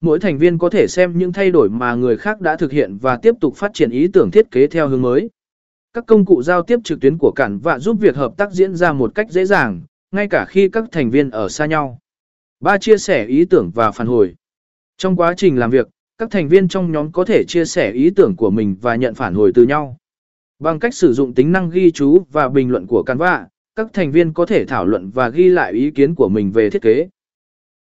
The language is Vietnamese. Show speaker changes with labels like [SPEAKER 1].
[SPEAKER 1] mỗi thành viên có thể xem những thay đổi mà người khác đã thực hiện và tiếp tục phát triển ý tưởng thiết kế theo hướng mới. Các công cụ giao tiếp trực tuyến của Cản và giúp việc hợp tác diễn ra một cách dễ dàng, ngay cả khi các thành viên ở xa nhau. Ba chia sẻ ý tưởng và phản hồi. Trong quá trình làm việc, các thành viên trong nhóm có thể chia sẻ ý tưởng của mình và nhận phản hồi từ nhau. Bằng cách sử dụng tính năng ghi chú và bình luận của Canva, các thành viên có thể thảo luận và ghi lại ý kiến của mình về thiết kế.